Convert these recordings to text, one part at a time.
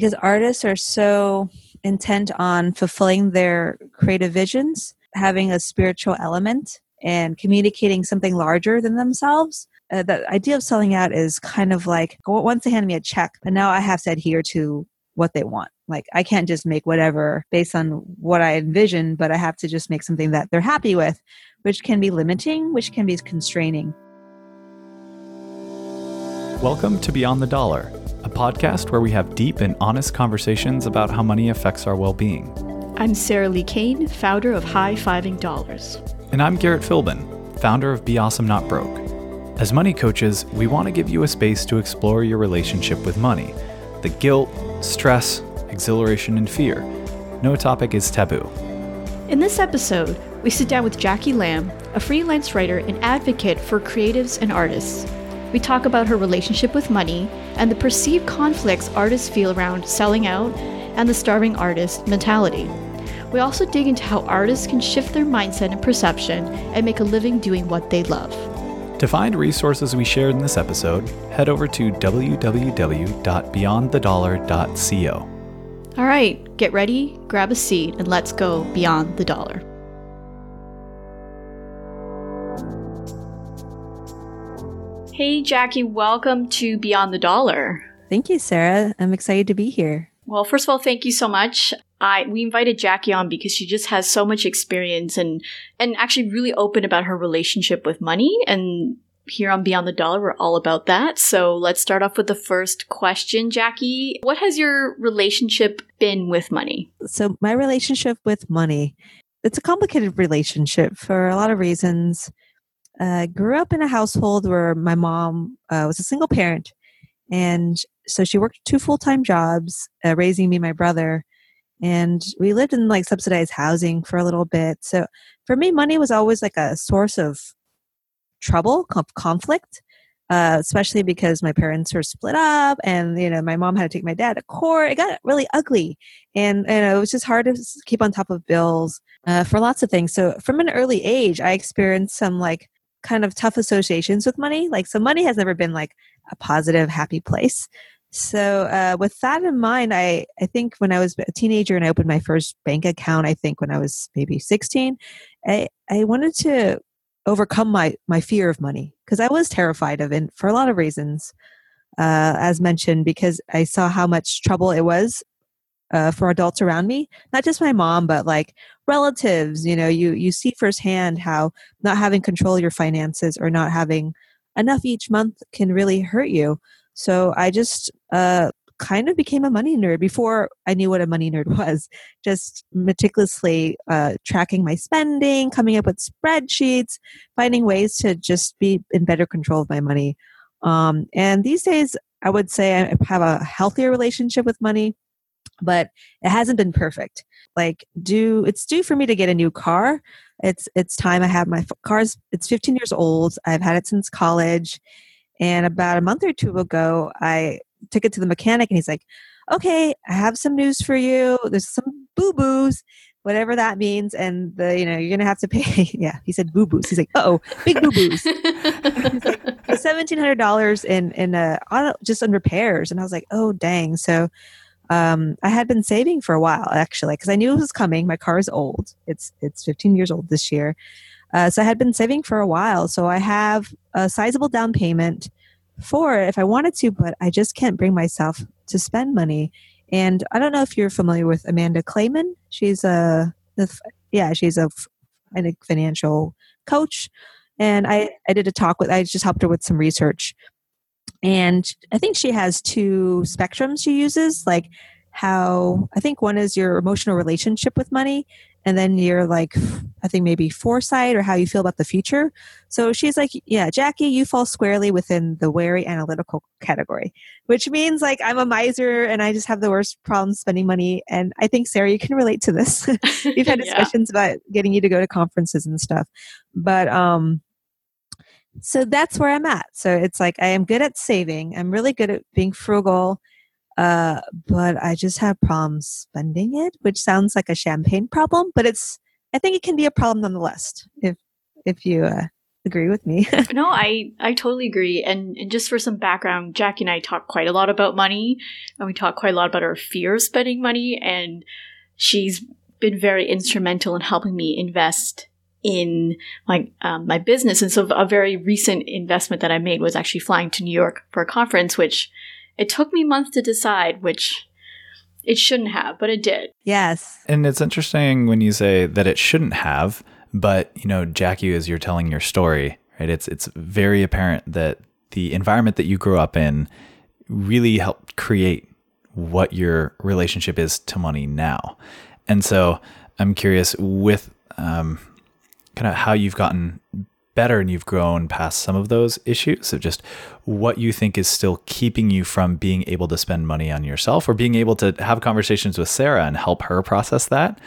because artists are so intent on fulfilling their creative visions, having a spiritual element, and communicating something larger than themselves. Uh, the idea of selling out is kind of like once they hand me a check, but now I have to adhere to what they want. Like I can't just make whatever based on what I envision, but I have to just make something that they're happy with, which can be limiting, which can be constraining. Welcome to Beyond the Dollar, a podcast where we have deep and honest conversations about how money affects our well being. I'm Sarah Li Cain, founder of High Fiving Dollars. And I'm Garrett Philbin, founder of Be Awesome Not Broke. As money coaches, we want to give you a space to explore your relationship with money the guilt, stress, exhilaration, and fear. No topic is taboo. In this episode, we sit down with Jackie Lam, a freelance writer and advocate for creatives and artists. We talk about her relationship with money and the perceived conflicts artists feel around selling out and the starving artist mentality. We also dig into how artists can shift their mindset and perception and make a living doing what they love. To find resources we shared in this episode, head over to www.beyondthedollar.co. All right, get ready, grab a seat, and let's go beyond the dollar. Hey, Jackie, welcome to Beyond the Dollar. Thank you, Sarah. I'm excited to be here. Well, first of all, thank you so much. I we invited Jackie on because she just has so much experience and and actually really open about her relationship with money and here on Beyond the Dollar we're all about that. So, let's start off with the first question, Jackie. What has your relationship been with money? So, my relationship with money, it's a complicated relationship for a lot of reasons uh, grew up in a household where my mom uh, was a single parent. And so she worked two full time jobs, uh, raising me and my brother. And we lived in like subsidized housing for a little bit. So for me, money was always like a source of trouble, conflict. Uh, especially because my parents were split up and you know my mom had to take my dad to court it got really ugly and, and it was just hard to keep on top of bills uh, for lots of things so from an early age i experienced some like kind of tough associations with money. Like, so money has never been like a positive, happy place. So, uh, with that in mind, I, I think when I was a teenager and I opened my first bank account, I think when I was maybe 16, I, I wanted to overcome my, my fear of money because I was terrified of it for a lot of reasons. Uh, as mentioned, because I saw how much trouble it was uh, for adults around me not just my mom but like relatives you know you you see firsthand how not having control of your finances or not having enough each month can really hurt you. So i just uh, kind of became a money nerd before i knew what a money nerd was just meticulously uh, tracking my spending coming up with spreadsheets finding ways to just be in better control of my money. Um, and these days i would say i have a healthier relationship with money but it hasn't been perfect. Like do it's due for me to get a new car. It's it's time i have my car's it's 15 years old. I've had it since college. And about a month or two ago i took it to the mechanic and he's like okay i have some news for you. There's some boo-boos whatever that means. And the you know you're gonna have to pay yeah he said boo-boos. He's like oh big boo-boos. Like $1700 in in uh just on repairs. And i was like oh dang. So um, I had been saving for a while actually because I knew it was coming. My car is old; it's it's 15 years old this year, uh, so I had been saving for a while. So I have a sizable down payment for it if I wanted to, but I just can't bring myself to spend money. And I don't know if you're familiar with Amanda Clayman. She's a yeah, she's a financial coach, and I I did a talk with I just helped her with some research and I think she has two spectrums she uses, like how I think one is your emotional relationship with money, and then you're like, I think maybe foresight or how you feel about the future. So she's like, yeah, Jackie, you fall squarely within the wary analytical category, which means like I'm a miser and I just have the worst problem spending money. And I think Sarah, you can relate to this. We've had discussions yeah. about getting you to go to conferences and stuff, but um, so that's where I'm at. So it's like I am good at saving. I'm really good at being frugal, uh, but I just have problems spending it, which sounds like a champagne problem, but it's. I think it can be a problem nonetheless if if you uh, agree with me. no, I I totally agree. And and just for some background, Jackie and I talk quite a lot about money, and we talk quite a lot about our fear of spending money. And she's been very instrumental in helping me invest in my um, my business. And so, a very recent investment that I made was actually flying to New York for a conference, which it took me months to decide, which it shouldn't have, but it did. Yes. And it's interesting when you say that it shouldn't have, but you know, Jackie, as you're telling your story, right? It's it's very apparent that the environment that you grew up in really helped create what your relationship is to money now. And so I'm curious with um, kind of how you've gotten better and you've grown past some of those issues of just what you think is still keeping you from being able to spend money on yourself or being able to have conversations with Sarah and help her process that.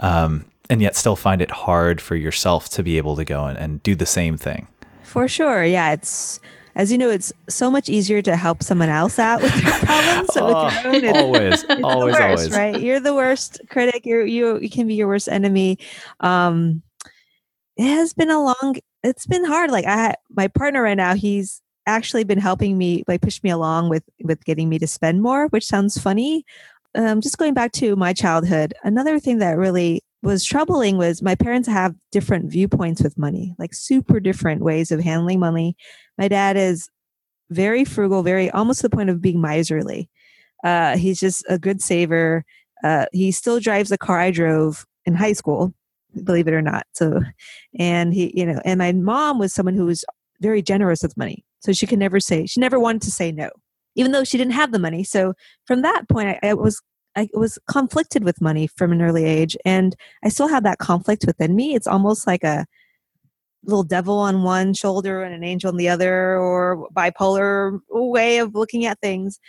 Um, and yet still find it hard for yourself to be able to go and, and do the same thing. For sure. Yeah. It's, as you know, it's so much easier to help someone else out with their problems. Oh, with your own, it's, always, it's always, worst, always. Right. You're the worst critic. You're, you, you can be your worst enemy. Um, it has been a long it's been hard like i my partner right now he's actually been helping me like push me along with with getting me to spend more which sounds funny. Um, just going back to my childhood another thing that really was troubling was my parents have different viewpoints with money like super different ways of handling money. My dad is very frugal very almost to the point of being miserly. Uh, he's just a good saver. Uh, he still drives the car i drove in high school believe it or not. So, and he, you know, and my mom was someone who was very generous with money. So she could never say, she never wanted to say no, even though she didn't have the money. So from that point, I, I was, I was conflicted with money from an early age. And I still have that conflict within me. It's almost like a, little devil on one shoulder and an angel on the other or bipolar way of looking at things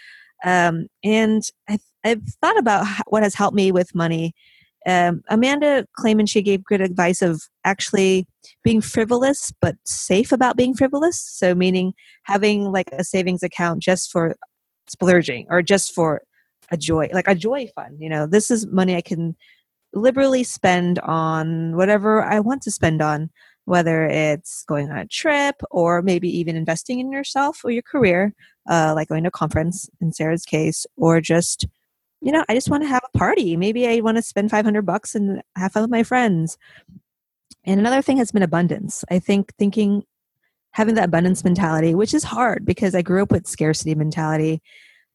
um, and I've, I've, thought about what has helped me with money um, Amanda Clayman, she gave good advice of actually being frivolous but safe about being frivolous. So, meaning having like a savings account just for splurging or just for a joy, like a joy fund. You know, this is money I can liberally spend on whatever I want to spend on, whether it's going on a trip or maybe even investing in yourself or your career, uh, like going to a conference in Sarah's case, or just you know, I just want to have a party. Maybe I want to spend 500 bucks and have fun with my friends. And another thing has been abundance. I think thinking, having that abundance mentality, which is hard because I grew up with scarcity mentality.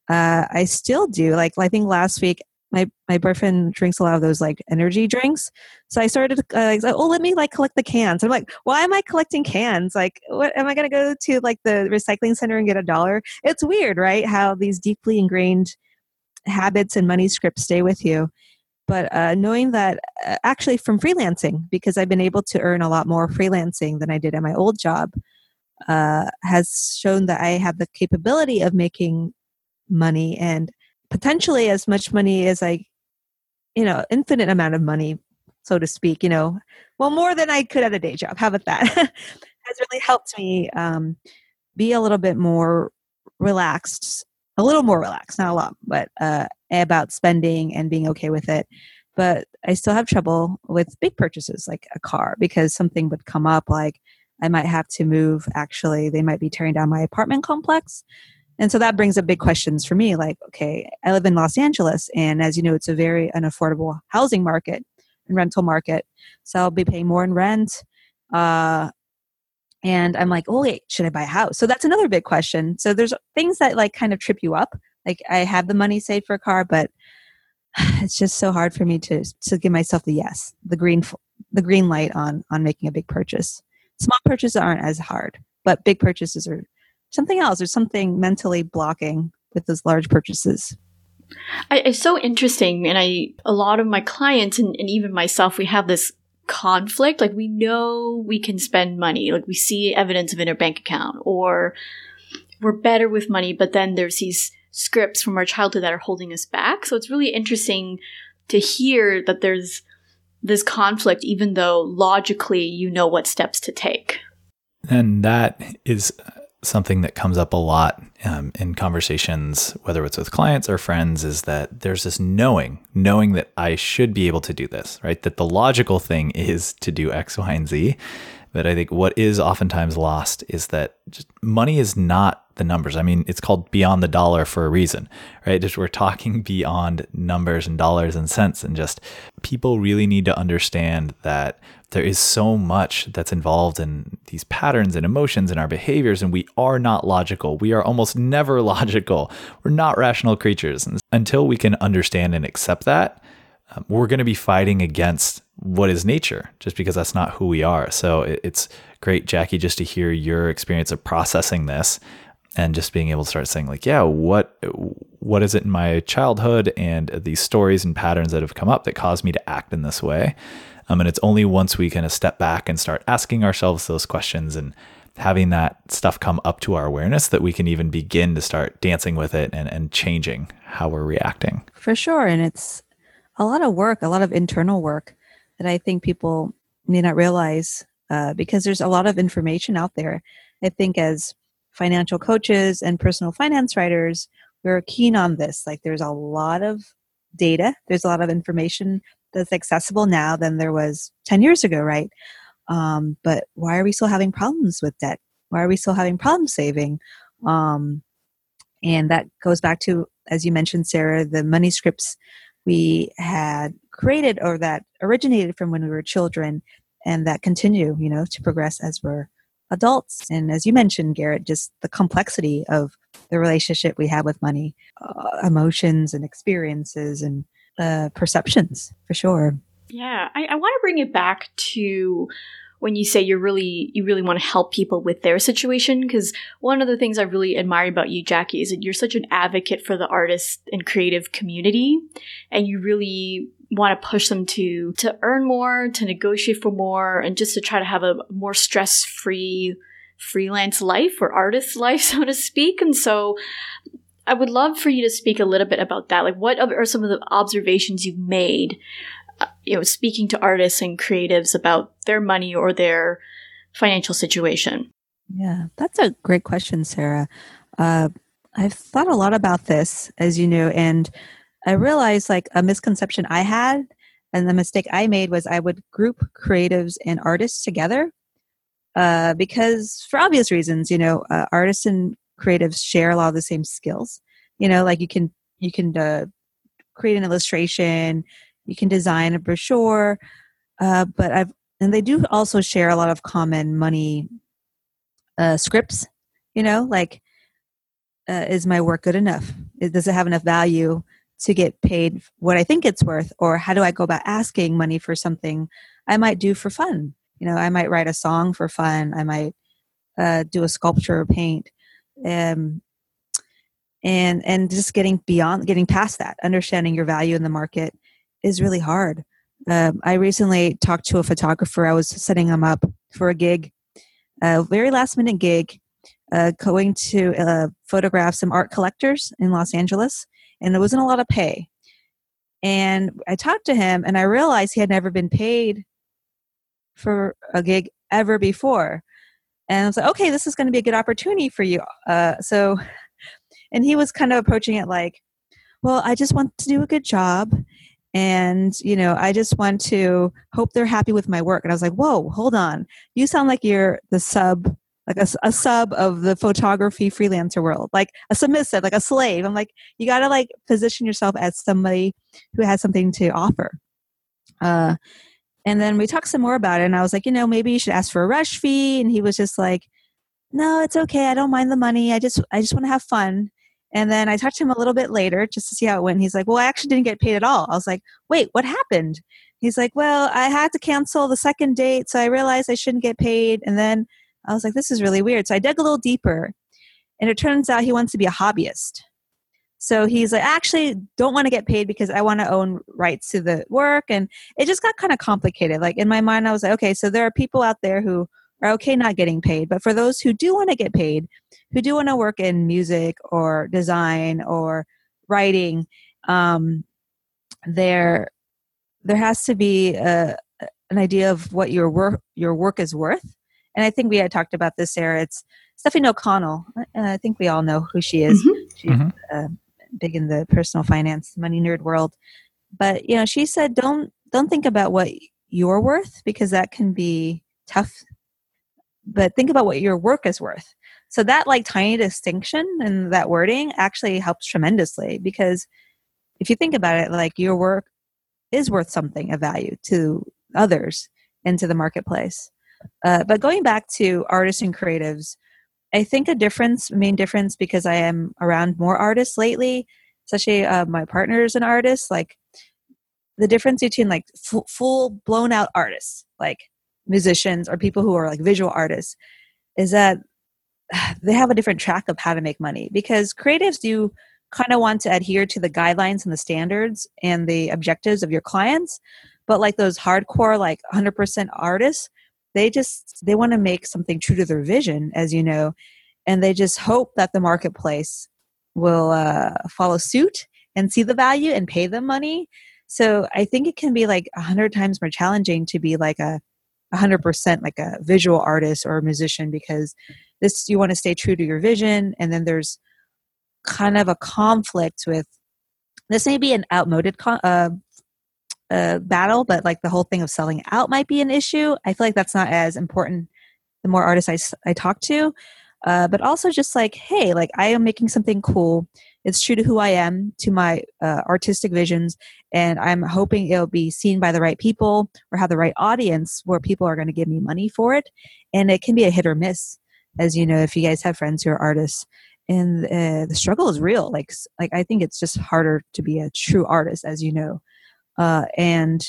Uh, I still do. Like, I think last week, my, my boyfriend drinks a lot of those like energy drinks. So I started, uh, like, oh, let me like collect the cans. I'm like, why am I collecting cans? Like, what am I going to go to like the recycling center and get a dollar? It's weird, right? How these deeply ingrained habits and money scripts stay with you. But uh, knowing that uh, actually from freelancing because i've been able to earn a lot more freelancing than i did at my old job uh, has shown that i have the capability of making money and potentially as much money as i you know infinite amount of money so to speak you know. Well more than i could at a day job. How about that? Has really helped me um, be a little bit more relaxed a little more relaxed, not a lot, but uh, about spending and being okay with it. But I still have trouble with big purchases like a car because something would come up like I might have to move. Actually, they might be tearing down my apartment complex. And so that brings up big questions for me like, okay, I live in Los Angeles, and as you know, it's a very unaffordable housing market and rental market. So I'll be paying more in rent. Uh, and i'm like oh wait should i buy a house? So that's another big question. So there's things that like kind of trip you up. Like i have the money saved for a car but it's just so hard for me to to give myself the yes the green the green light on on making a big purchase. Small purchases aren't as hard but big purchases are something else. There's something mentally blocking with those large purchases. I, it's so interesting and i a lot of my clients and, and even myself we have this conflict. Like we know we can spend money, like we see evidence of in our bank account, or we're better with money, but then there's these scripts from our childhood that are holding us back. So it's really interesting to hear that there's this conflict, even though logically you know what steps to take. And that is something that comes up a lot um, in conversations, whether it's with clients or friends, is that there's this knowing, knowing that I should be able to do this, right? That the logical thing is to do X, Y, and Z. But I think what is oftentimes lost is that money is not the numbers. I mean, it's called beyond the dollar for a reason, right? Just we're talking beyond numbers and dollars and cents, and just people really need to understand that there is so much that's involved in these patterns and emotions and our behaviors, and we are not logical. We are almost never logical. We're not rational creatures. And until we can understand and accept that, um, we're going to be fighting against what is nature just because that's not who we are. So it's great, Jackie, just to hear your experience of processing this and just being able to start saying like, yeah, what what is it in my childhood and these stories and patterns that have come up that caused me to act in this way? Um, and it's only once we kind of step back and start asking ourselves those questions and having that stuff come up to our awareness that we can even begin to start dancing with it and, and changing how we're reacting. For sure. And it's a lot of work, a lot of internal work that I think people may not realize uh, because there's a lot of information out there. I think as financial coaches and personal finance writers, we're keen on this. Like there's a lot of data, there's a lot of information that's accessible now than there was 10 years ago, right? Um, but why are we still having problems with debt? Why are we still having problems saving? Um, and that goes back to, as you mentioned, Sarah, the money scripts we had created or that originated from when we were children and that continue, you know, to progress as we're adults. And as you mentioned, Garrett, just the complexity of the relationship we have with money, uh, emotions and experiences and uh, perceptions for sure. Yeah, I, I want to bring it back to when you say you're really you really want to help people with their situation because one of the things i really admire about you jackie is that you're such an advocate for the artist and creative community and you really want to push them to to earn more to negotiate for more and just to try to have a more stress-free freelance life or artist life so to speak and so I would love for you to speak a little bit about that. Like, what are some of the observations you've made uh, you know, speaking to artists and creatives about their money or their financial situation? Yeah, that's a great question, Sarah. Uh, I've thought a lot about this, as you know, and I realized like a misconception I had and the mistake I made was I would group creatives and artists together uh, because, for obvious reasons, you know, uh, artists and creatives share a lot of the same skills. You know, like you can you can uh, create an illustration, you can design a brochure uh, but i've and they do also share a lot of common money uh, scripts you know like uh, is my work good enough? Does it have enough value to get paid what i think it's worth? Or how do i go about asking money for something i might do for fun? You know i might write a song for fun. I might uh, do a sculpture or paint um, and and just getting beyond getting past that understanding your value in the market is really hard. Um, I recently talked to a photographer. I was setting him up for a gig, a very last minute gig, uh, going to uh, photograph some art collectors in Los Angeles, and there wasn't a lot of pay. And I talked to him, and I realized he had never been paid for a gig ever before. And I was like, okay, this is going to be a good opportunity for you. Uh, so, and he was kind of approaching it like, well, I just want to do a good job and you know i just want to hope they're happy with my work. And i was like whoa hold on. You sound like you're the sub like a, a sub of the photography freelancer world like a submissive like a slave. I'm like you gotta like position yourself as somebody who has something to offer. Uh and then we talked some more about it and i was like you know maybe you should ask for a rush fee and he was just like no it's okay i don't mind the money i just i just want to have fun and then I talked to him a little bit later just to see how it went. He's like, Well, I actually didn't get paid at all. I was like, Wait, what happened? He's like, Well, I had to cancel the second date, so I realized I shouldn't get paid. And then I was like, This is really weird. So I dug a little deeper, and it turns out he wants to be a hobbyist. So he's like, actually, don't want to get paid because I want to own rights to the work. And it just got kind of complicated. Like in my mind, I was like, okay, so there are people out there who are okay not getting paid. But for those who do want to get paid, who do want to work in music or design or writing, um, there there has to be a, an idea of what your work your work is worth. And I think we had talked about this, Sarah. It's Stefanie O'Connell. I think we all know who she is. Mm-hmm. She's mm-hmm. Uh, big in the personal finance money nerd world. But you know, she said, don't don't think about what you're worth because that can be tough but think about what your work is worth. So that like tiny distinction and that wording actually helps tremendously because if you think about it, like your work is worth something of value to others and to the marketplace. Uh, but going back to artists and creatives, I think a difference, main difference, because I am around more artists lately, especially uh, my partner is an artist, like the difference between like f- full blown out artists, like musicians or people who are like visual artists, is that they have a different track of how to make money because creatives do kind of want to adhere to the guidelines and the standards and the objectives of your clients but like those hardcore like 100% artists they just they want to make something true to their vision as you know and they just hope that the marketplace will uh, follow suit and see the value and pay them money. So i think it can be like a hundred times more challenging to be like a 100% like a visual artist or a musician because this you want to stay true to your vision and then there's kind of a conflict with this may be an outmoded uh, uh, battle but like the whole thing of selling out might be an issue. I feel like that's not as important the more artists i, I talk to. Uh, but also just like hey like i am making something cool. It's true to who i am to my uh, artistic visions and i'm hoping it'll be seen by the right people or have the right audience where people are going to give me money for it. And it can be a hit or miss as you know if you guys have friends who are artists. And uh, the struggle is real. Like like i think it's just harder to be a true artist as you know uh, and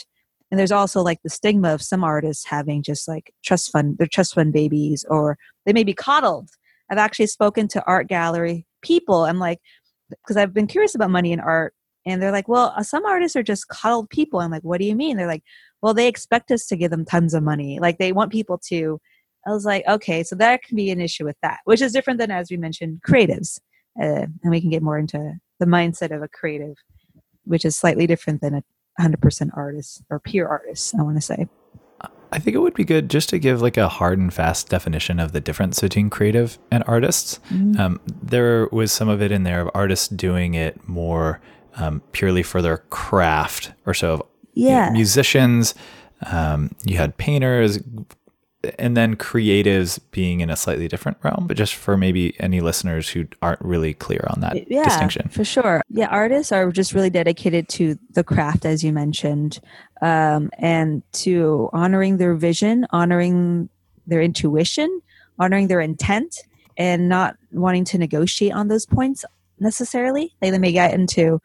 and there's also like the stigma of some artists having just like trust fund their trust fund babies or they may be coddled. I've actually spoken to art gallery people. I'm like because i've been curious about money in art and they're like well uh, some artists are just coddled people. I'm like what do you mean? They're like well they expect us to give them tons of money. Like they want people to. I was like, okay, so that can be an issue with that, which is different than, as we mentioned, creatives. Uh, and we can get more into the mindset of a creative, which is slightly different than a 100% artists or pure artists, I want to say. I think it would be good just to give like a hard and fast definition of the difference between creative and artists. Mm-hmm. Um, there was some of it in there of artists doing it more um, purely for their craft or so of yeah. You know, musicians. Um, you had painters, and then creatives being in a slightly different realm, but just for maybe any listeners who aren't really clear on that yeah, distinction. For sure. Yeah, artists are just really dedicated to the craft, as you mentioned, um, and to honoring their vision, honoring their intuition, honoring their intent, and not wanting to negotiate on those points necessarily. They, they may get into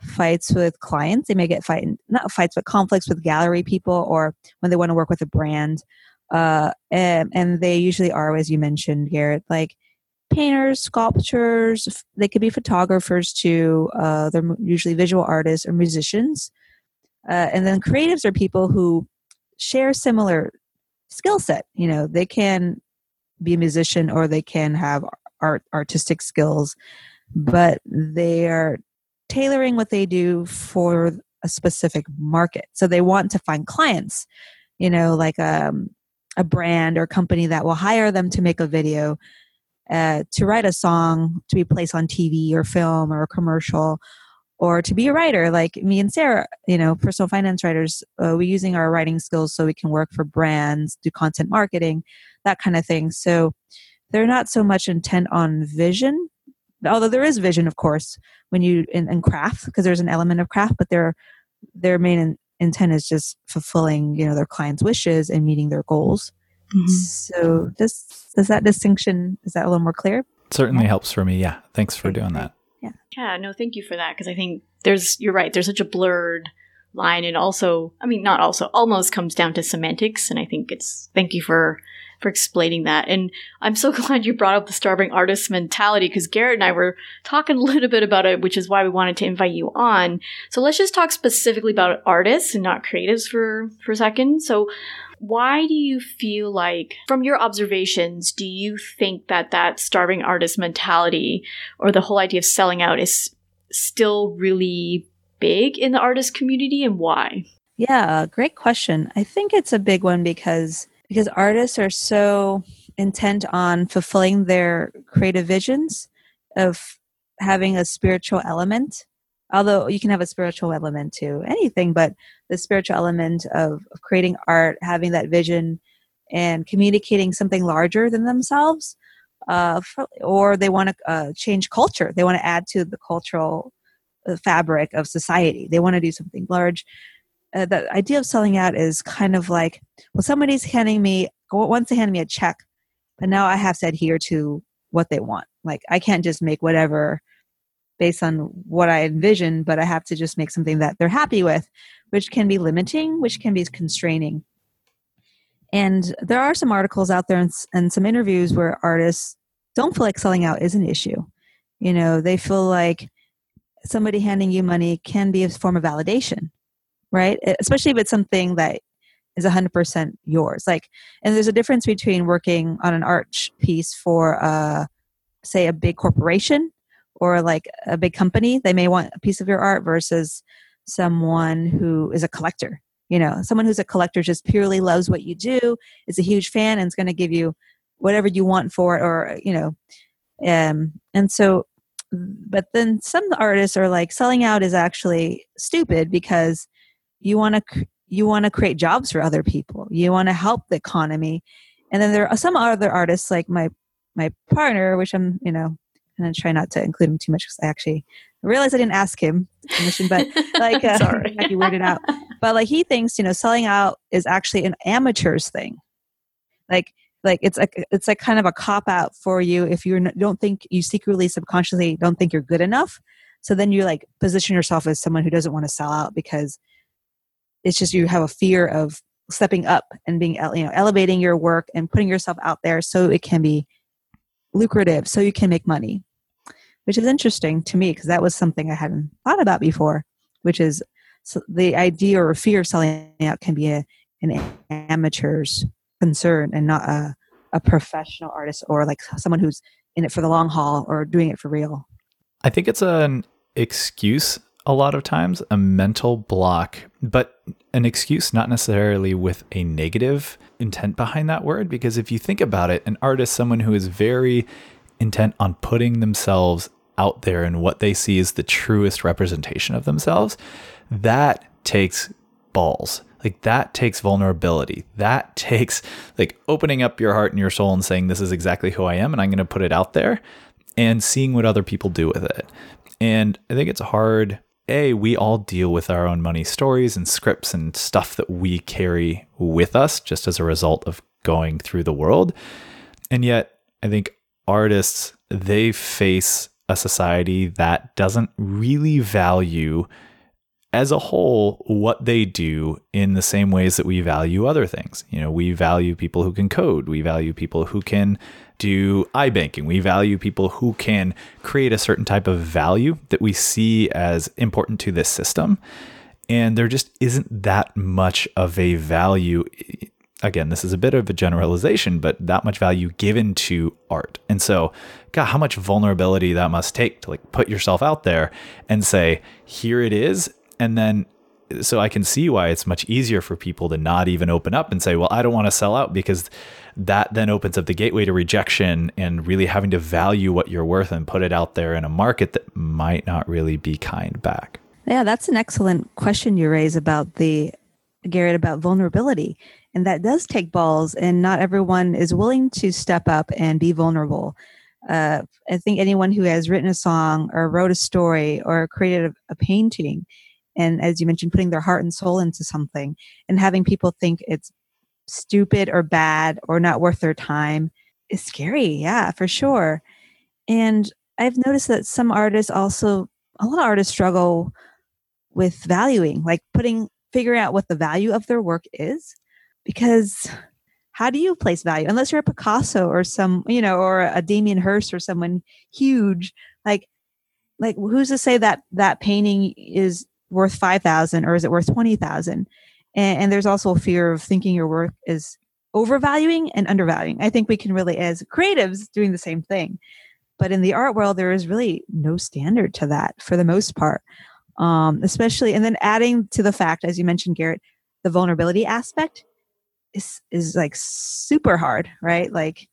fights with clients. They may get fight not fights, but conflicts with gallery people, or when they want to work with a brand uh, and, and they usually are, as you mentioned, Garrett, like painters, sculptors. They could be photographers too. Uh, they're usually visual artists or musicians. Uh, and then creatives are people who share similar skill set. You know, they can be a musician or they can have art artistic skills, but they are tailoring what they do for a specific market. So they want to find clients. You know, like um, a brand or company that will hire them to make a video, uh, to write a song to be placed on TV or film or a commercial, or to be a writer like me and Sarah, you know, personal finance writers. Uh, we're using our writing skills so we can work for brands, do content marketing, that kind of thing. So they're not so much intent on vision, although there is vision, of course, when you in, in craft because there's an element of craft, but their their main intent is just fulfilling you know their clients wishes and meeting their goals. Mm-hmm. so does does that distinction is that a little more clear? Certainly yeah. helps for me yeah. Thanks for doing that. Yeah. Yeah no thank you for that because i think there's you're right there's such a blurred line. And also i mean not also almost comes down to semantics and i think it's thank you for for explaining that. And I'm so glad you brought up the starving artist mentality because Garrett and I were talking a little bit about it, which is why we wanted to invite you on. So let's just talk specifically about artists and not creatives for, for a second. So why do you feel like, from your observations, do you think that that starving artist mentality or the whole idea of selling out is still really big in the artist community and why? Yeah, great question. I think it's a big one because because artists are so intent on fulfilling their creative visions of having a spiritual element. Although you can have a spiritual element to anything but the spiritual element of, of creating art having that vision and communicating something larger than themselves uh, for, or they want to uh, change culture. They want to add to the cultural uh, fabric of society. They want to do something large uh, the idea of selling out is kind of like well somebody's handing me wants to hand me a check but now i have to adhere to what they want. Like i can't just make whatever based on what i envision but i have to just make something that they're happy with which can be limiting which can be constraining. And there are some articles out there and, and some interviews where artists don't feel like selling out is an issue. You know they feel like somebody handing you money can be a form of validation right? Especially if it's something that is 100% yours. Like, and there's a difference between working on an art piece for, uh, say, a big corporation or like a big company. They may want a piece of your art versus someone who is a collector. You know, someone who's a collector just purely loves what you do, is a huge fan, and is going to give you whatever you want for it, or you know, um, and so but then some artists are like selling out is actually stupid because you want to you want to create jobs for other people you want to help the economy and then there are some other artists like my my partner which i'm you know and I try not to include him too much because I actually realized I didn't ask him permission, but like, uh, Sorry. he weirded out. But like, he thinks, you know, selling out is actually an amateur's thing. Like, like it's like it's like kind of a cop out for you if you don't think you secretly, subconsciously don't think you're good enough. So then you like position yourself as someone who doesn't want to sell out because it's just you have a fear of stepping up and being you know elevating your work and putting yourself out there so it can be lucrative so you can make money which is interesting to me because that was something i hadn't thought about before which is so the idea or fear of selling out can be a, an amateur's concern and not a, a professional artist or like someone who's in it for the long haul or doing it for real. I think it's an excuse a lot of times, a mental block, but an excuse not necessarily with a negative intent behind that word. Because if you think about it, an artist, someone who is very intent on putting themselves out there and what they see is the truest representation of themselves, that takes balls. Like that takes vulnerability. That takes like opening up your heart and your soul and saying, This is exactly who I am, and I'm going to put it out there and seeing what other people do with it. And I think it's hard a, we all deal with our own money stories and scripts and stuff that we carry with us just as a result of going through the world. And yet, I think artists, they face a society that doesn't really value as a whole what they do in the same ways that we value other things. You know, we value people who can code, we value people who can do iBanking. We value people who can create a certain type of value that we see as important to this system. And there just isn't that much of a value. Again, this is a bit of a generalization, but that much value given to art. And so, God, how much vulnerability that must take to like put yourself out there and say, here it is. And then so I can see why it's much easier for people to not even open up and say, well, I don't want to sell out because that then opens up the gateway to rejection and really having to value what you're worth and put it out there in a market that might not really be kind back. Yeah, that's an excellent question you raise about the Garrett about vulnerability. And that does take balls, and not everyone is willing to step up and be vulnerable. Uh, I think anyone who has written a song or wrote a story or created a, a painting, and as you mentioned, putting their heart and soul into something and having people think it's stupid or bad or not worth their time is scary. Yeah, for sure. And I've noticed that some artists also, a lot of artists struggle with valuing, like putting, figuring out what the value of their work is. Because how do you place value? Unless you're a Picasso or some, you know, or a Damien Hirst or someone huge, like, like who's to say that that painting is worth 5,000 or is it worth 20,000? And, and there's also a fear of thinking your work is overvaluing and undervaluing. I think we can really, as creatives, doing the same thing. But in the art world, there is really no standard to that for the most part. Um, especially, and then adding to the fact, as you mentioned, Garrett, the vulnerability aspect is is like super hard, right? Like,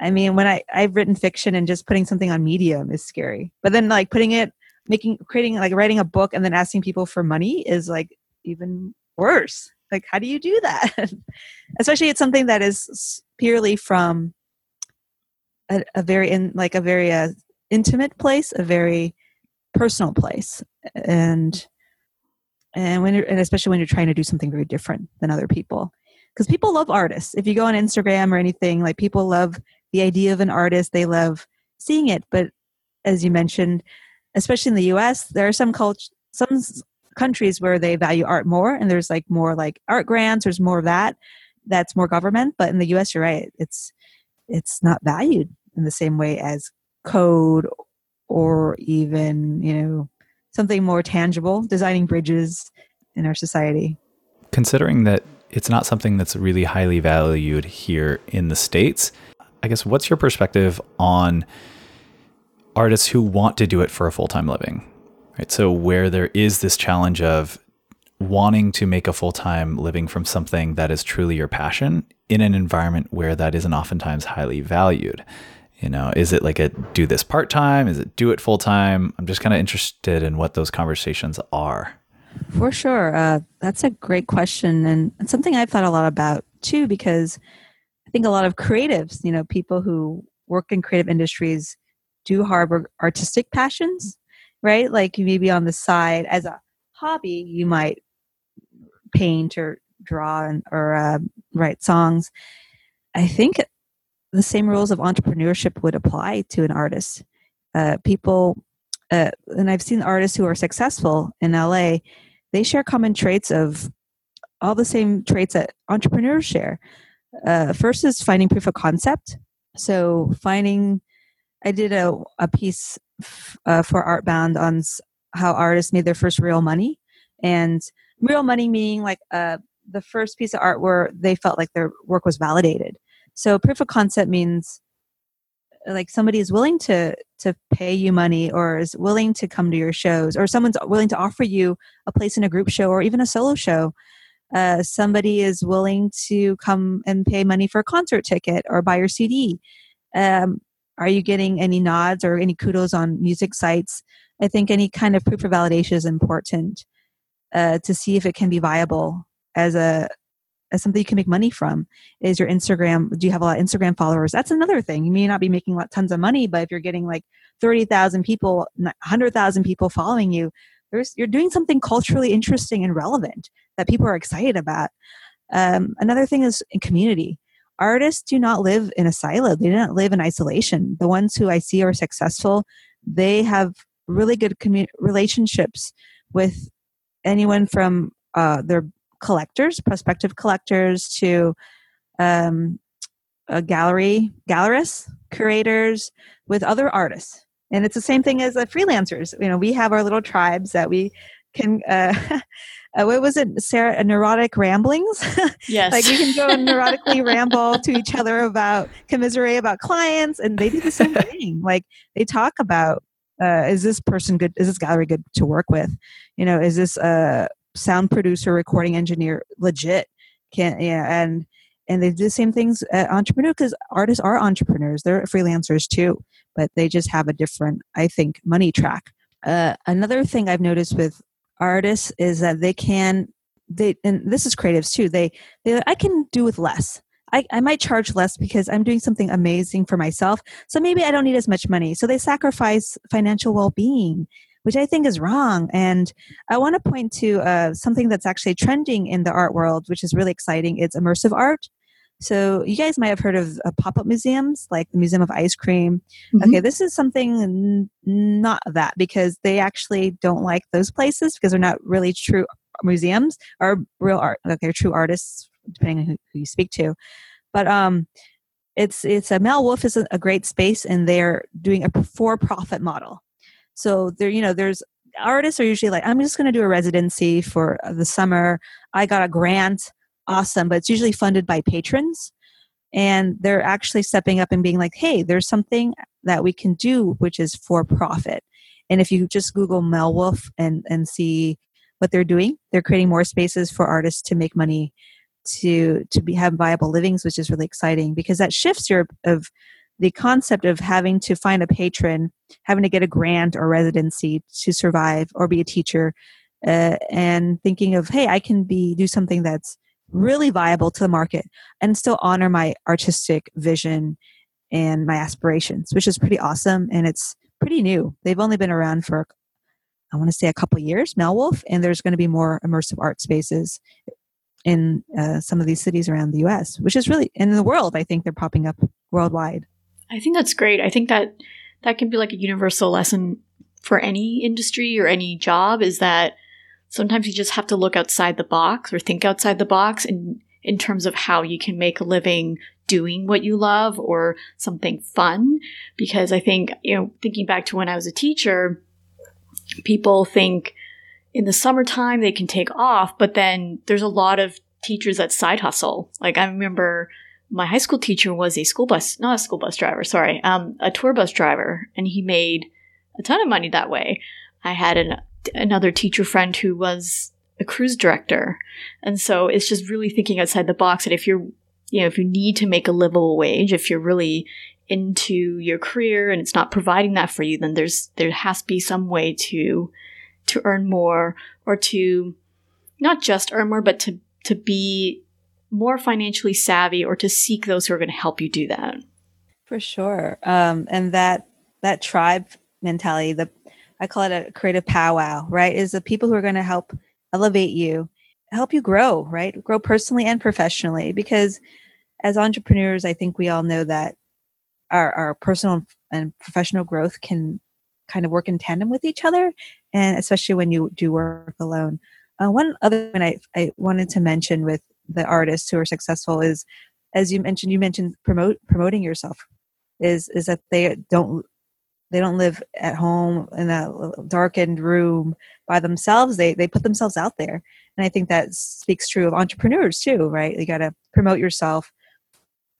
I mean, when I I've written fiction and just putting something on Medium is scary, but then like putting it, making, creating, like writing a book and then asking people for money is like even worse. Like how do you do that? Especially it's something that is purely from a, a very in like a very uh, intimate place a very personal place. And and when and especially when you're trying to do something very different than other people. Because people love artists. If you go on instagram or anything like people love the idea of an artist. They love seeing it. But as you mentioned especially in the us there are some cult- some countries where they value art more and there's like more like art grants there's more of that that's more government but in the us you're right it's it's not valued in the same way as code or even you know something more tangible designing bridges in our society. Considering that it's not something that's really highly valued here in the states i guess what's your perspective on artists who want to do it for a full-time living right? So where there is this challenge of wanting to make a full-time living from something that is truly your passion in an environment where that isn't oftentimes highly valued you know is it like a do this part-time? Is it do it full-time? I'm just kind of interested in what those conversations are. For sure. Uh, that's a great question and it's something i've thought a lot about too because i think a lot of creatives you know people who work in creative industries do harbor artistic passions right like maybe on the side as a hobby you might paint or draw and, or uh, write songs i think the same rules of entrepreneurship would apply to an artist. Uh, people, uh, and I've seen artists who are successful in LA, they share common traits of all the same traits that entrepreneurs share. Uh, first is finding proof of concept. So finding, I did a, a piece f- uh, for Artbound on how artists made their first real money, and real money meaning like uh, the first piece of art where they felt like their work was validated. So proof of concept means like somebody is willing to to pay you money or is willing to come to your shows or someone's willing to offer you a place in a group show or even a solo show. Uh, somebody is willing to come and pay money for a concert ticket or buy your cd um, are you getting any nods or any kudos on music sites? I think any kind of proof of validation is important uh, to see if it can be viable as a as something you can make money from. Is your instagram do you have a lot of instagram followers? That's another thing. You may not be making tons of money but if you're getting like 30000 people 100000 people following you there's you're doing something culturally interesting and relevant that people are excited about. Um, another thing is community artists do not live in a silo they do not live in isolation the ones who i see are successful they have really good commu- relationships with anyone from uh, their collectors, prospective collectors, to um, a gallery, gallerists, curators, with other artists. And it's the same thing as the freelancers. You know, we have our little tribes that we can. Uh, uh, what was it, Sarah? neurotic ramblings. Yes. like we can go and neurotically ramble to each other about commiserate about clients, and they do the same thing. Like they talk about uh, is this person good? Is this gallery good to work with? You know, is this uh, sound producer, recording engineer, legit. Can yeah, and and they do the same things at entrepreneur because artists are entrepreneurs. They're freelancers too, but they just have a different, I think, money track. Uh, another thing I've noticed with artists is that they can they and this is creatives too. They they I can do with less. I, I might charge less because I'm doing something amazing for myself. So maybe I don't need as much money. So they sacrifice financial well being which I think is wrong. And I want to point to uh, something that's actually trending in the art world, which is really exciting. It's immersive art. So you guys might have heard of uh, pop-up museums, like the Museum of Ice Cream. Mm-hmm. Okay, this is something n- not that because they actually don't like those places because they're not really true museums or real art. Like they're true artists, depending on who, who you speak to. But um, it's it's a Meow Wolf is a, a great space, and they're doing a for-profit model. So there, you know, there's artists are usually like, I'm just going to do a residency for the summer. I got a grant, awesome, but it's usually funded by patrons. And they're actually stepping up and being like, hey, there's something that we can do which is for profit. And if you just Google Meow Wolf and, and see what they're doing, they're creating more spaces for artists to make money to to be have viable livings, which is really exciting because that shifts your of the concept of having to find a patron, having to get a grant or residency to survive or be a teacher, uh, and thinking of, hey, I can be do something that's really viable to the market and still honor my artistic vision and my aspirations, which is pretty awesome. And it's pretty new. They've only been around for, I want to say, a couple years, Meow Wolf, and there's going to be more immersive art spaces in uh, some of these cities around the US, which is really in the world. I think they're popping up worldwide. I think that's great. I think that that can be like a universal lesson for any industry or any job is that sometimes you just have to look outside the box or think outside the box in in terms of how you can make a living doing what you love or something fun because I think you know thinking back to when I was a teacher people think in the summertime they can take off but then there's a lot of teachers that side hustle like I remember my high school teacher was a school bus not a school bus driver sorry um, a tour bus driver and he made a ton of money that way. I had an, another teacher friend who was a cruise director. And so it's just really thinking outside the box. And if you're, you know, if you need to make a livable wage, if you're really into your career and it's not providing that for you, then there's, there has to be some way to, to earn more or to not just earn more, but to, to be more financially savvy or to seek those who are going to help you do that. For sure. Um, and that, that tribe mentality the i call it a creative powwow right? Is the people who are going to help elevate you help you grow right? Grow personally and professionally because as entrepreneurs i think we all know that our, our personal and professional growth can kind of work in tandem with each other and especially when you do work alone. Uh, one other thing I, I wanted to mention with the artists who are successful is as you mentioned you mentioned promote promoting yourself is is that they don't they don't live at home in a darkened room by themselves they they put themselves out there. And i think that speaks true of entrepreneurs too right? You got to promote yourself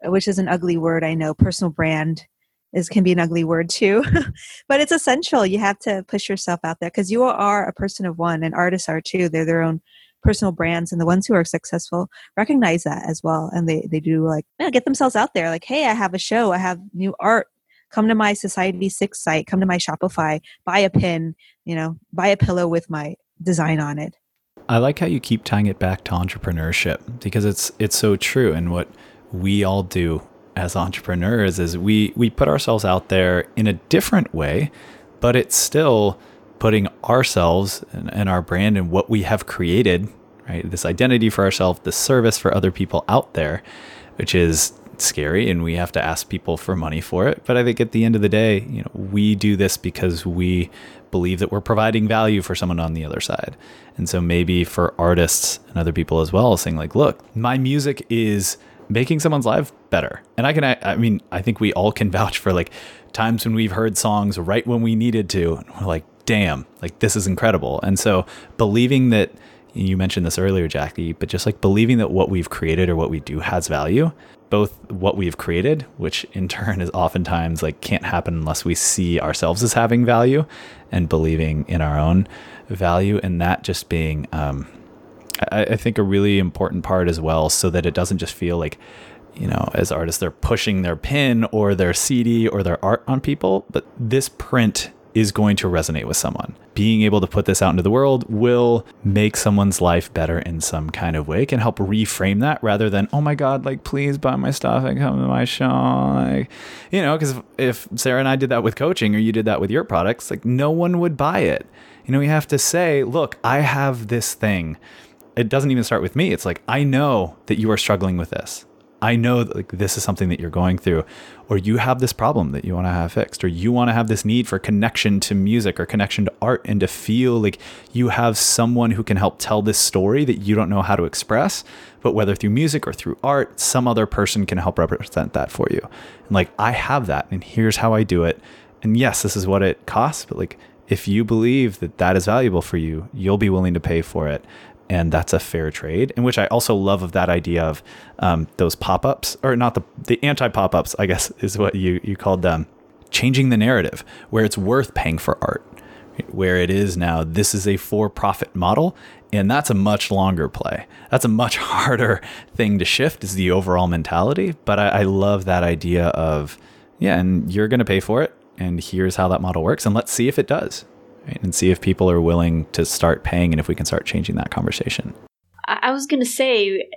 which is an ugly word i know. Personal brand is can be an ugly word too. But it's essential. You have to push yourself out there because you are a person of one and artists are too. They're their own personal brands and the ones who are successful recognize that as well. And they they do like get themselves out there. Like hey i have a show. I have new art come to my Society6 site, come to my Shopify, buy a pin, you know, buy a pillow with my design on it. I like how you keep tying it back to entrepreneurship because it's it's so true and what we all do as entrepreneurs is we we put ourselves out there in a different way, but it's still putting ourselves and, and our brand and what we have created, right? This identity for ourselves, this service for other people out there, which is scary and we have to ask people for money for it. But I think at the end of the day, you know, we do this because we believe that we're providing value for someone on the other side. And so maybe for artists and other people as well, saying like, look, my music is making someone's life better. And I can, I, I mean, I think we all can vouch for like times when we've heard songs right when we needed to. And we're like, damn, like this is incredible. And so believing that, you mentioned this earlier, Jackie, but just like believing that what we've created or what we do has value, both what we've created, which in turn is oftentimes like can't happen unless we see ourselves as having value and believing in our own value, and that just being, um, I, I think, a really important part as well, so that it doesn't just feel like, you know, as artists, they're pushing their pin or their CD or their art on people, but this print is going to resonate with someone. Being able to put this out into the world will make someone's life better in some kind of way, can help reframe that rather than, oh my God, like, please buy my stuff and come to my show. Like, you know, because if Sarah and I did that with coaching or you did that with your products, like, no one would buy it. You know, we have to say, look, I have this thing. It doesn't even start with me. It's like, I know that you are struggling with this. I know that like this is something that you're going through, or you have this problem that you want to have fixed, or you want to have this need for connection to music or connection to art and to feel like you have someone who can help tell this story that you don't know how to express, but whether through music or through art, some other person can help represent that for you. And like, I have that, and here's how I do it. And yes, this is what it costs, but like, if you believe that that is valuable for you, you'll be willing to pay for it and that's a fair trade. In which I also love of that idea of um, those pop ups, or not the the anti pop ups, I guess is what you you called them, changing the narrative where it's worth paying for art, where it is now this is a for profit model, and that's a much longer play. That's a much harder thing to shift is the overall mentality. But I, I love that idea of yeah, and you're going to pay for it, and here's how that model works, and let's see if it does. And see if people are willing to start paying and if we can start changing that conversation. I, was going to say,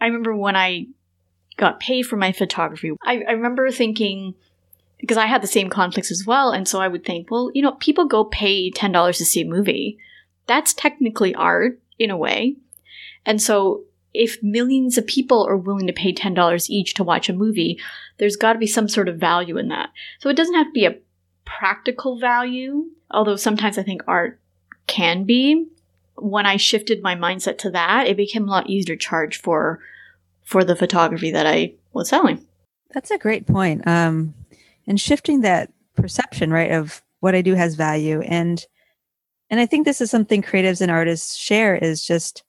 I remember when I got paid for my photography, I, I remember thinking, because I had the same conflicts as well. And so I would think, well, you know, people go pay $10 to see a movie. That's technically art in a way. And so if millions of people are willing to pay $10 each to watch a movie, there's got to be some sort of value in that. So it doesn't have to be a practical value, although sometimes I think art can be. When I shifted my mindset to that, it became a lot easier to charge for for the photography that I was selling. That's a great point. Um, and shifting that perception, right, of what I do has value, and and I think this is something creatives and artists share is just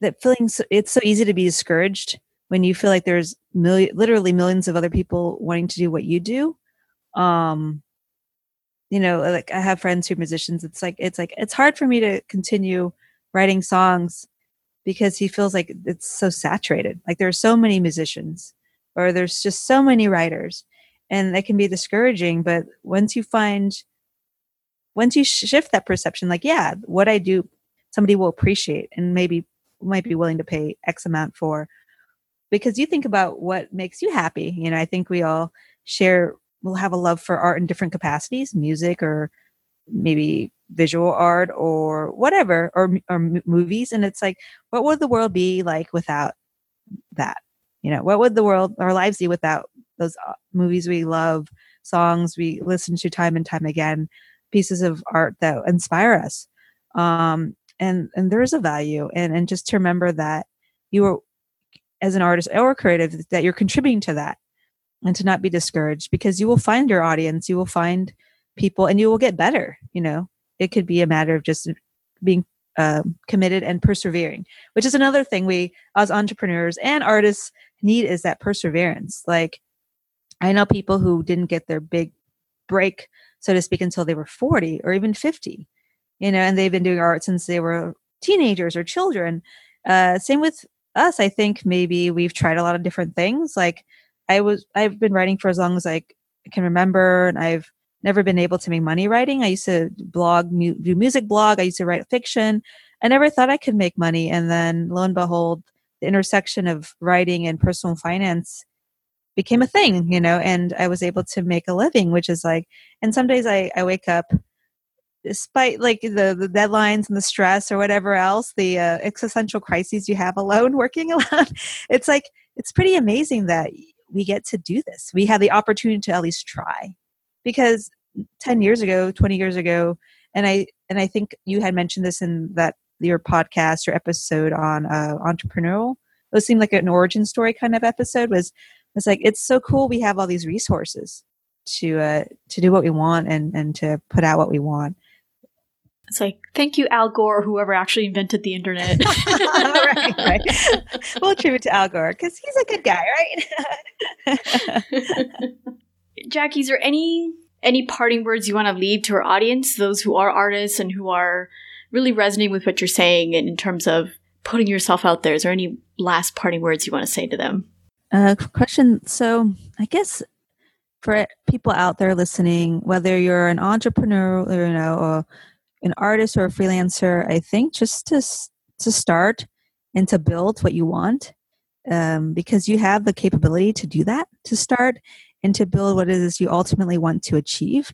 that feeling. So, it's so easy to be discouraged when you feel like there's million, literally millions of other people wanting to do what you do. Um, you know, like I have friends who are musicians. It's like it's like it's hard for me to continue writing songs because he feels like it's so saturated. Like there are so many musicians, or there's just so many writers, and it can be discouraging. But once you find, once you shift that perception, like yeah, what I do, somebody will appreciate and maybe might be willing to pay X amount for, because you think about what makes you happy. You know, I think we all share will have a love for art in different capacities, music or maybe visual art or whatever, or, or movies. And it's like, what would the world be like without that? You know, what would the world, our lives be without those uh, movies we love, songs we listen to time and time again, pieces of art that inspire us? Um, and and there is a value, and and just to remember that you are, as an artist or creative, that you're contributing to that and to not be discouraged because you will find your audience, you will find people, and you will get better. You know, it could be a matter of just being um, committed and persevering, which is another thing we as entrepreneurs and artists need is that perseverance. Like, I know people who didn't get their big break, so to speak, until they were 40 or even 50, you know, and they've been doing art since they were teenagers or children. Uh, same with us. I think maybe we've tried a lot of different things. Like, I was I've been writing for as long as I can remember, and I've never been able to make money writing. I used to blog, mu- do music blog. I used to write fiction. I never thought I could make money, and then lo and behold, the intersection of writing and personal finance became a thing, you know, and I was able to make a living, which is like, and some days I, I wake up despite like the, the deadlines and the stress or whatever else, the uh, existential crises you have alone working alone, it's like, it's pretty amazing that we get to do this. We have the opportunity to at least try. Because 10 years ago, 20 years ago, and I and I think you had mentioned this in that your podcast or episode on uh, entrepreneurial. It seemed like an origin story kind of episode. Was was like it's so cool we have all these resources to uh, to do what we want and and to put out what we want. It's like, thank you, Al Gore, whoever actually invented the internet. right, right. We'll attribute to Al Gore because he's a good guy, right? Jackie, is there any any parting words you want to leave to our audience, those who are artists and who are really resonating with what you're saying in terms of putting yourself out there? Is there any last parting words you want to say to them? Uh, question. So, I guess for people out there listening, whether you're an entrepreneur, or, you know, or an artist or a freelancer, I think just to to start and to build what you want, um, because you have the capability to do that. To start and to build what it is you ultimately want to achieve.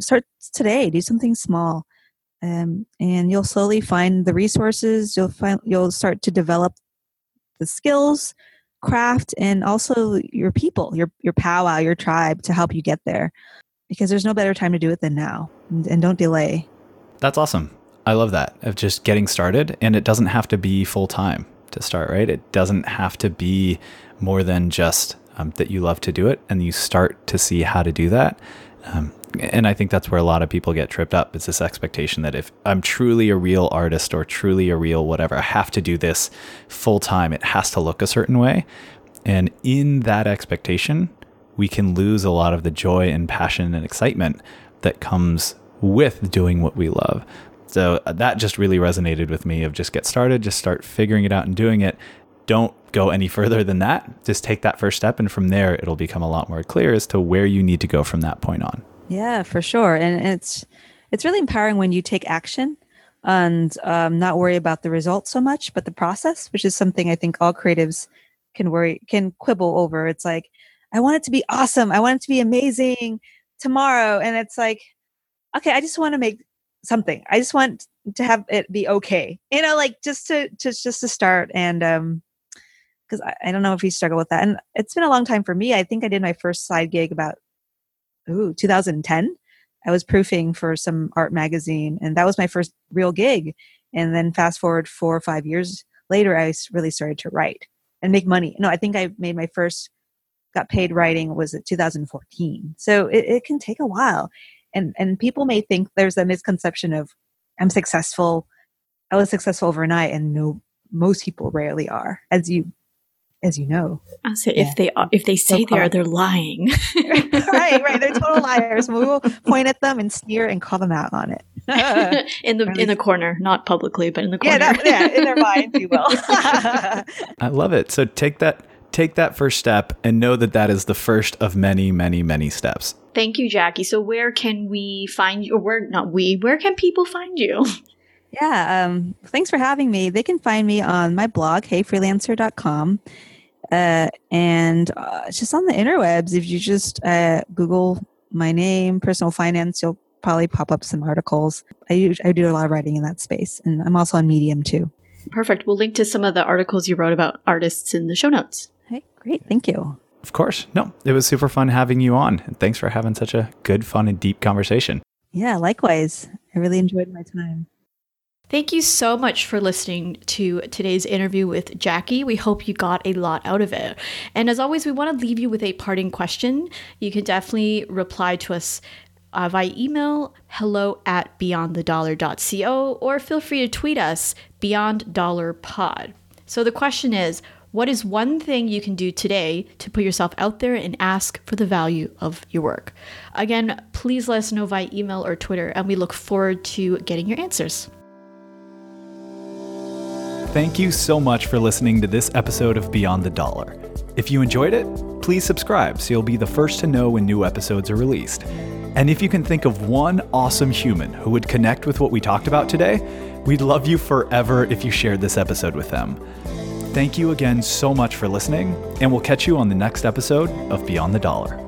Start today. Do something small, um, and you'll slowly find the resources. You'll find you'll start to develop the skills, craft, and also your people, your your powwow, your tribe to help you get there. Because there's no better time to do it than now, and, and don't delay. That's awesome. I love that of just getting started, and it doesn't have to be full time to start, right? It doesn't have to be more than just um, that you love to do it, and you start to see how to do that. Um, and I think that's where a lot of people get tripped up. It's this expectation that if I'm truly a real artist or truly a real whatever, I have to do this full time. It has to look a certain way. And in that expectation, we can lose a lot of the joy and passion and excitement that comes with doing what we love. So uh, that just really resonated with me of just get started, just start figuring it out and doing it. Don't go any further than that. Just take that first step and from there it'll become a lot more clear as to where you need to go from that point on. Yeah, for sure. And it's it's really empowering when you take action and um, not worry about the results so much, but the process, which is something I think all creatives can worry, can quibble over. It's like, I want it to be awesome. I want it to be amazing tomorrow. And it's like, okay, I just want to make something. I just want to have it be okay. You know, like just to just just to start and um because I, I don't know if you struggle with that. And it's been a long time for me. I think I did my first side gig about ooh 2010 I was proofing for some art magazine, and that was my first real gig. And then fast forward four or five years later, I really started to write and make money. No, I think I made my first got paid writing was at 2014. So it, it can take a while, and and people may think there's a misconception of I'm successful. I was successful overnight, and no, most people rarely are, as you as you know. I said, yeah. if they are, if they say they are, they're lying. right, right. They're total liars. We will point at them and sneer and call them out on it. in the in the corner, not publicly, but in the corner. Yeah, that, yeah in their mind, you will. I love it. So take that take that first step and know that that is the first of many, many, many steps. Thank you, Jackie. So where can we find you? Or where not we? Where can people find you? Yeah, um, thanks for having me. They can find me on my blog, heyfreelancer.com. Uh, and uh, it's just on the interwebs. If you just uh, Google my name, personal finance, you'll probably pop up some articles. I, I do a lot of writing in that space, and I'm also on Medium too. Perfect. We'll link to some of the articles you wrote about artists in the show notes. Hey, great. Thank you. Of course. No, it was super fun having you on. And thanks for having such a good, fun, and deep conversation. Yeah, likewise. I really enjoyed my time. Thank you so much for listening to today's interview with Jackie. We hope you got a lot out of it. And as always, we want to leave you with a parting question. You can definitely reply to us uh, via email hello at beyondthedollar.co or feel free to tweet us beyonddollarpod. So the question is what is one thing you can do today to put yourself out there and ask for the value of your work? Again, please let us know via email or Twitter, and we look forward to getting your answers. Thank you so much for listening to this episode of Beyond the Dollar. If you enjoyed it, please subscribe so you'll be the first to know when new episodes are released. And if you can think of one awesome human who would connect with what we talked about today, we'd love you forever if you shared this episode with them. Thank you again so much for listening, and we'll catch you on the next episode of Beyond the Dollar.